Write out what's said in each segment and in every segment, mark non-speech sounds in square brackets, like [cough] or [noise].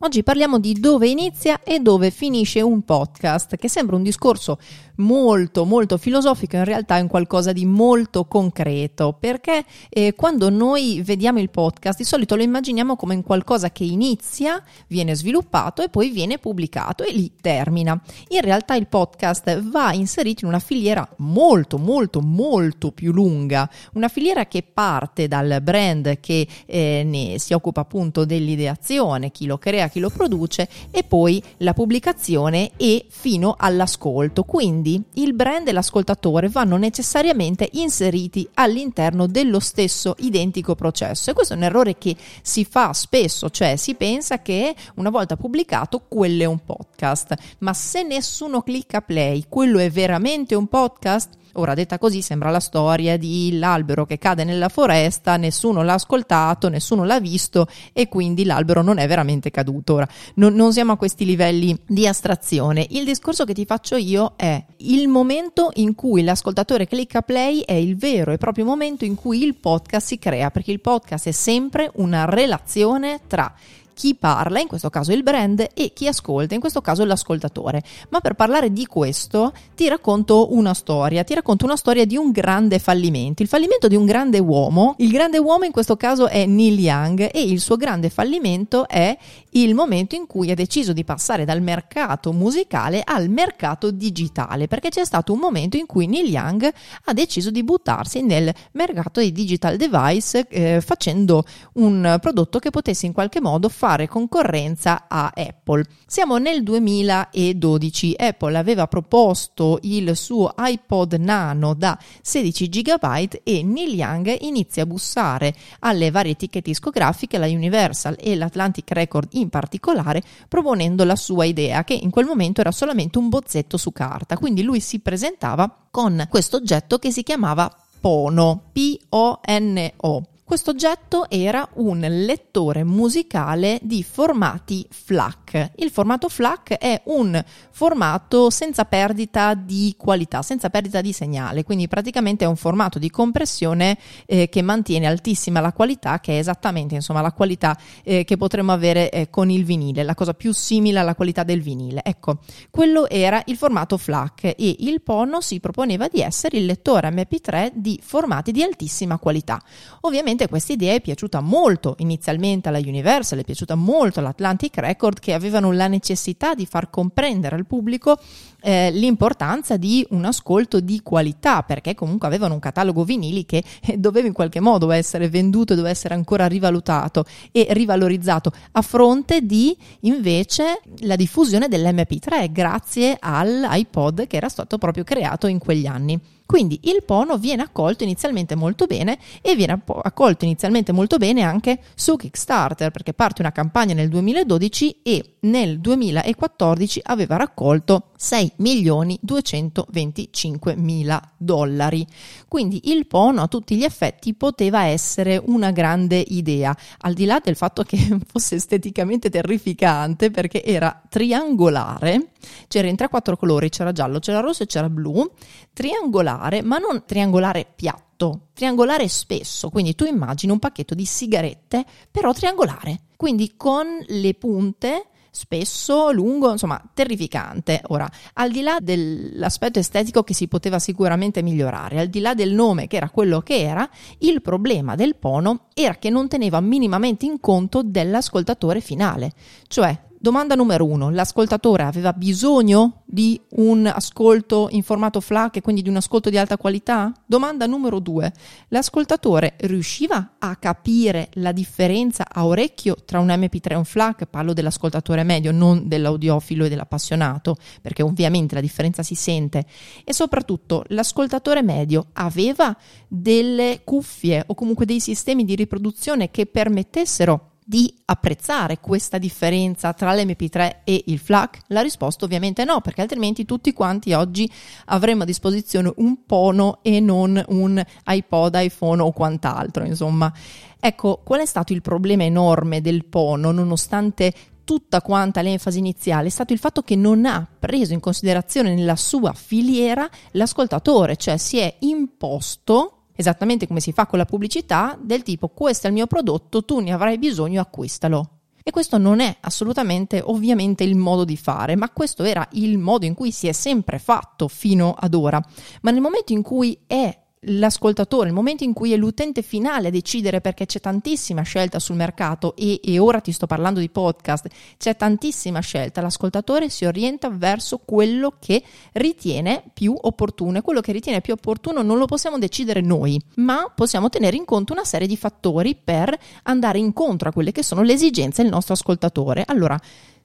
Oggi parliamo di dove inizia e dove finisce un podcast, che sembra un discorso molto molto filosofico, in realtà è un qualcosa di molto concreto, perché eh, quando noi vediamo il podcast di solito lo immaginiamo come un qualcosa che inizia, viene sviluppato e poi viene pubblicato e lì termina. In realtà il podcast va inserito in una filiera molto molto molto più lunga, una filiera che parte dal brand che eh, ne si occupa appunto dell'ideazione, chi lo crea, chi lo produce e poi la pubblicazione e fino all'ascolto. Quindi il brand e l'ascoltatore vanno necessariamente inseriti all'interno dello stesso identico processo e questo è un errore che si fa spesso, cioè si pensa che una volta pubblicato quello è un podcast, ma se nessuno clicca play, quello è veramente un podcast? Ora, detta così, sembra la storia di l'albero che cade nella foresta, nessuno l'ha ascoltato, nessuno l'ha visto e quindi l'albero non è veramente caduto. Ora, non, non siamo a questi livelli di astrazione. Il discorso che ti faccio io è il momento in cui l'ascoltatore clicca play è il vero e proprio momento in cui il podcast si crea, perché il podcast è sempre una relazione tra chi parla, in questo caso il brand, e chi ascolta, in questo caso l'ascoltatore. Ma per parlare di questo ti racconto una storia, ti racconto una storia di un grande fallimento, il fallimento di un grande uomo. Il grande uomo in questo caso è Neil Young e il suo grande fallimento è il momento in cui ha deciso di passare dal mercato musicale al mercato digitale, perché c'è stato un momento in cui Neil Young ha deciso di buttarsi nel mercato dei digital device eh, facendo un prodotto che potesse in qualche modo fare fare concorrenza a Apple. Siamo nel 2012, Apple aveva proposto il suo iPod Nano da 16 GB e Neil Young inizia a bussare alle varie etichette discografiche, la Universal e l'Atlantic Record in particolare, proponendo la sua idea che in quel momento era solamente un bozzetto su carta, quindi lui si presentava con questo oggetto che si chiamava Pono, P-O-N-O. Questo oggetto era un lettore musicale di formati FLAC. Il formato FLAC è un formato senza perdita di qualità, senza perdita di segnale, quindi praticamente è un formato di compressione eh, che mantiene altissima la qualità, che è esattamente insomma, la qualità eh, che potremmo avere eh, con il vinile, la cosa più simile alla qualità del vinile. Ecco, quello era il formato FLAC e il Pono si proponeva di essere il lettore MP3 di formati di altissima qualità. Ovviamente Ovviamente questa idea è piaciuta molto inizialmente alla Universal, è piaciuta molto all'Atlantic Record che avevano la necessità di far comprendere al pubblico eh, l'importanza di un ascolto di qualità perché comunque avevano un catalogo vinili che eh, doveva in qualche modo essere venduto, doveva essere ancora rivalutato e rivalorizzato a fronte di invece la diffusione dell'MP3 grazie all'iPod che era stato proprio creato in quegli anni. Quindi il Pono viene accolto inizialmente molto bene e viene accolto inizialmente molto bene anche su Kickstarter perché parte una campagna nel 2012 e nel 2014 aveva raccolto 6 milioni 225 mila dollari. Quindi il Pono a tutti gli effetti poteva essere una grande idea, al di là del fatto che [laughs] fosse esteticamente terrificante perché era triangolare, c'era in 3-4 colori, c'era giallo, c'era rosso e c'era blu, triangolare, ma non triangolare piatto, triangolare spesso, quindi tu immagini un pacchetto di sigarette, però triangolare, quindi con le punte spesso, lungo, insomma, terrificante. Ora, al di là dell'aspetto estetico che si poteva sicuramente migliorare, al di là del nome che era quello che era, il problema del Pono era che non teneva minimamente in conto dell'ascoltatore finale, cioè Domanda numero uno, l'ascoltatore aveva bisogno di un ascolto in formato FLAC e quindi di un ascolto di alta qualità? Domanda numero due, l'ascoltatore riusciva a capire la differenza a orecchio tra un MP3 e un FLAC? Parlo dell'ascoltatore medio, non dell'audiofilo e dell'appassionato, perché ovviamente la differenza si sente. E soprattutto, l'ascoltatore medio aveva delle cuffie o comunque dei sistemi di riproduzione che permettessero di apprezzare questa differenza tra l'MP3 e il FLAC? La risposta ovviamente no, perché altrimenti tutti quanti oggi avremmo a disposizione un Pono e non un iPod, iPhone o quant'altro, insomma. Ecco, qual è stato il problema enorme del Pono, nonostante tutta quanta l'enfasi iniziale è stato il fatto che non ha preso in considerazione nella sua filiera l'ascoltatore, cioè si è imposto esattamente come si fa con la pubblicità, del tipo questo è il mio prodotto, tu ne avrai bisogno, acquistalo. E questo non è assolutamente ovviamente il modo di fare, ma questo era il modo in cui si è sempre fatto fino ad ora. Ma nel momento in cui è l'ascoltatore, il momento in cui è l'utente finale a decidere perché c'è tantissima scelta sul mercato e, e, ora ti sto parlando di podcast, c'è tantissima scelta, l'ascoltatore si orienta verso quello che ritiene più opportuno e quello che ritiene più opportuno non lo possiamo decidere noi, ma possiamo tenere in conto una serie di fattori per andare incontro a quelle che sono le esigenze del nostro ascoltatore. Allora,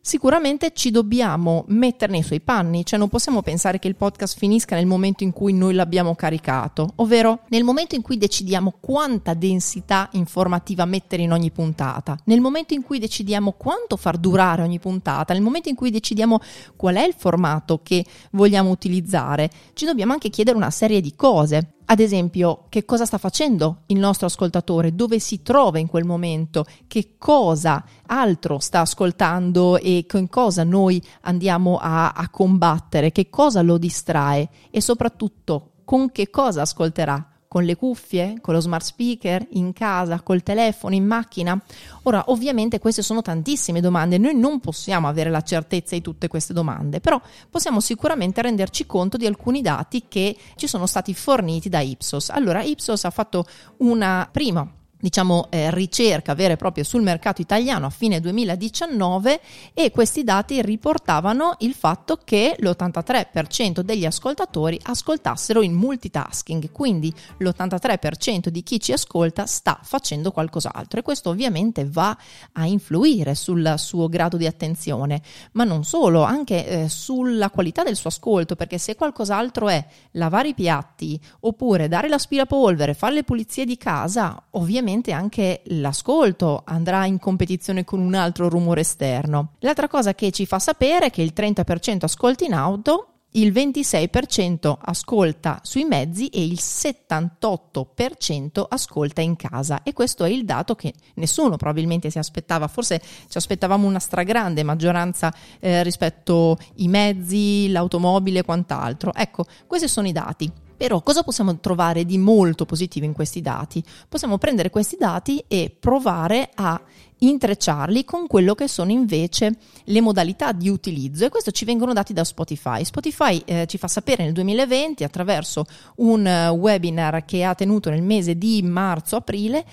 sicuramente ci dobbiamo mettere nei suoi panni, cioè non possiamo pensare che il podcast finisca nel momento in cui noi l'abbiamo caricato, ovvero nel momento in cui decidiamo quanta densità informativa mettere in ogni puntata, nel momento in cui decidiamo quanto far durare ogni puntata, nel momento in cui decidiamo qual è il formato che vogliamo utilizzare, ci dobbiamo anche chiedere una serie di cose. Ad esempio, che cosa sta facendo il nostro ascoltatore, dove si trova in quel momento, che cosa altro sta ascoltando e con cosa noi andiamo a, a combattere, che cosa lo distrae? E soprattutto con che cosa ascolterà con le cuffie, con lo smart speaker, in casa, col telefono, in macchina? Ora, ovviamente queste sono tantissime domande, noi non possiamo avere la certezza di tutte queste domande, però possiamo sicuramente renderci conto di alcuni dati che ci sono stati forniti da Ipsos. Allora, Ipsos ha fatto una prima diciamo, eh, ricerca vera e propria sul mercato italiano a fine 2019 e questi dati riportavano il fatto che l'83% degli ascoltatori ascoltassero in multitasking, quindi l'83% di chi ci ascolta sta facendo qualcos'altro e questo ovviamente va a influire sul suo grado di attenzione, ma non solo, anche eh, sulla qualità del suo ascolto, perché se qualcos'altro è lavare i piatti oppure dare l'aspirapolvere, fare le pulizie di casa, ovviamente ovviamente anche l'ascolto andrà in competizione con un altro rumore esterno. L'altra cosa che ci fa sapere è che il 30% ascolta in auto il 26% ascolta sui mezzi e il 78% ascolta in casa e questo è il dato che nessuno probabilmente si aspettava, forse ci aspettavamo una stragrande maggioranza eh, rispetto ai mezzi, l'automobile e quant'altro. Ecco, questi sono i dati. Però cosa possiamo trovare di molto positivo in questi dati? Possiamo prendere questi dati e provare a intrecciarli con quello che sono invece le modalità di utilizzo e questo ci vengono dati da Spotify. Spotify eh, ci fa sapere nel 2020 attraverso un uh, webinar che ha tenuto nel mese di marzo-aprile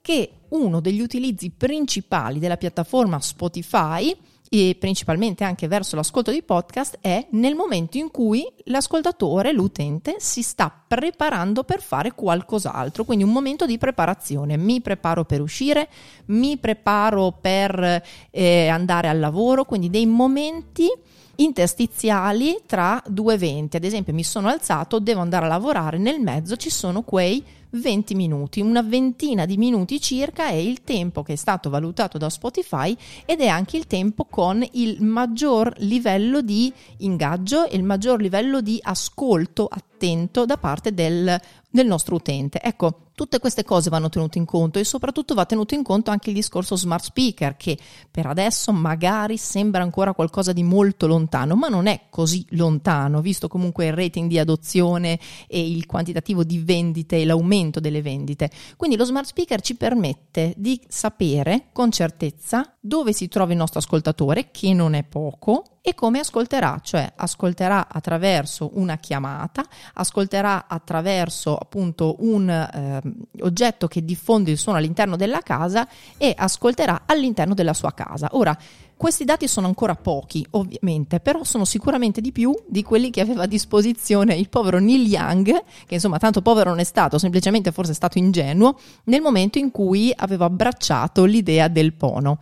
che uno degli utilizzi principali della piattaforma Spotify e principalmente anche verso l'ascolto di podcast è nel momento in cui l'ascoltatore, l'utente, si sta preparando per fare qualcos'altro, quindi un momento di preparazione. Mi preparo per uscire, mi preparo per eh, andare al lavoro, quindi dei momenti interstiziali tra due eventi. Ad esempio, mi sono alzato, devo andare a lavorare, nel mezzo ci sono quei 20 minuti, una ventina di minuti circa è il tempo che è stato valutato da Spotify ed è anche il tempo con il maggior livello di ingaggio e il maggior livello di ascolto attento da parte del, del nostro utente. Ecco, Tutte queste cose vanno tenute in conto e soprattutto va tenuto in conto anche il discorso smart speaker che per adesso magari sembra ancora qualcosa di molto lontano, ma non è così lontano, visto comunque il rating di adozione e il quantitativo di vendite e l'aumento delle vendite. Quindi lo smart speaker ci permette di sapere con certezza dove si trova il nostro ascoltatore, che non è poco, e come ascolterà, cioè ascolterà attraverso una chiamata, ascolterà attraverso appunto un eh, oggetto che diffonde il suono all'interno della casa e ascolterà all'interno della sua casa. Ora, questi dati sono ancora pochi, ovviamente, però sono sicuramente di più di quelli che aveva a disposizione il povero Neil Young, che insomma tanto povero non è stato, semplicemente forse è stato ingenuo, nel momento in cui aveva abbracciato l'idea del pono.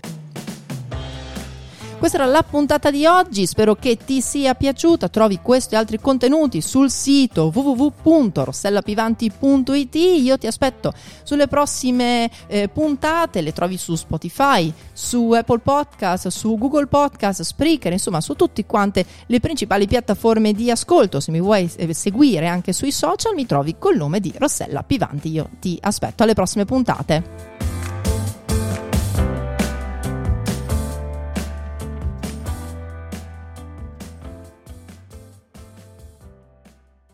Questa era la puntata di oggi, spero che ti sia piaciuta. Trovi questi e altri contenuti sul sito www.rossellapivanti.it. Io ti aspetto sulle prossime eh, puntate, le trovi su Spotify, su Apple Podcast, su Google Podcast, Spreaker, insomma su tutte quante le principali piattaforme di ascolto. Se mi vuoi eh, seguire anche sui social mi trovi col nome di Rossella Pivanti. Io ti aspetto alle prossime puntate.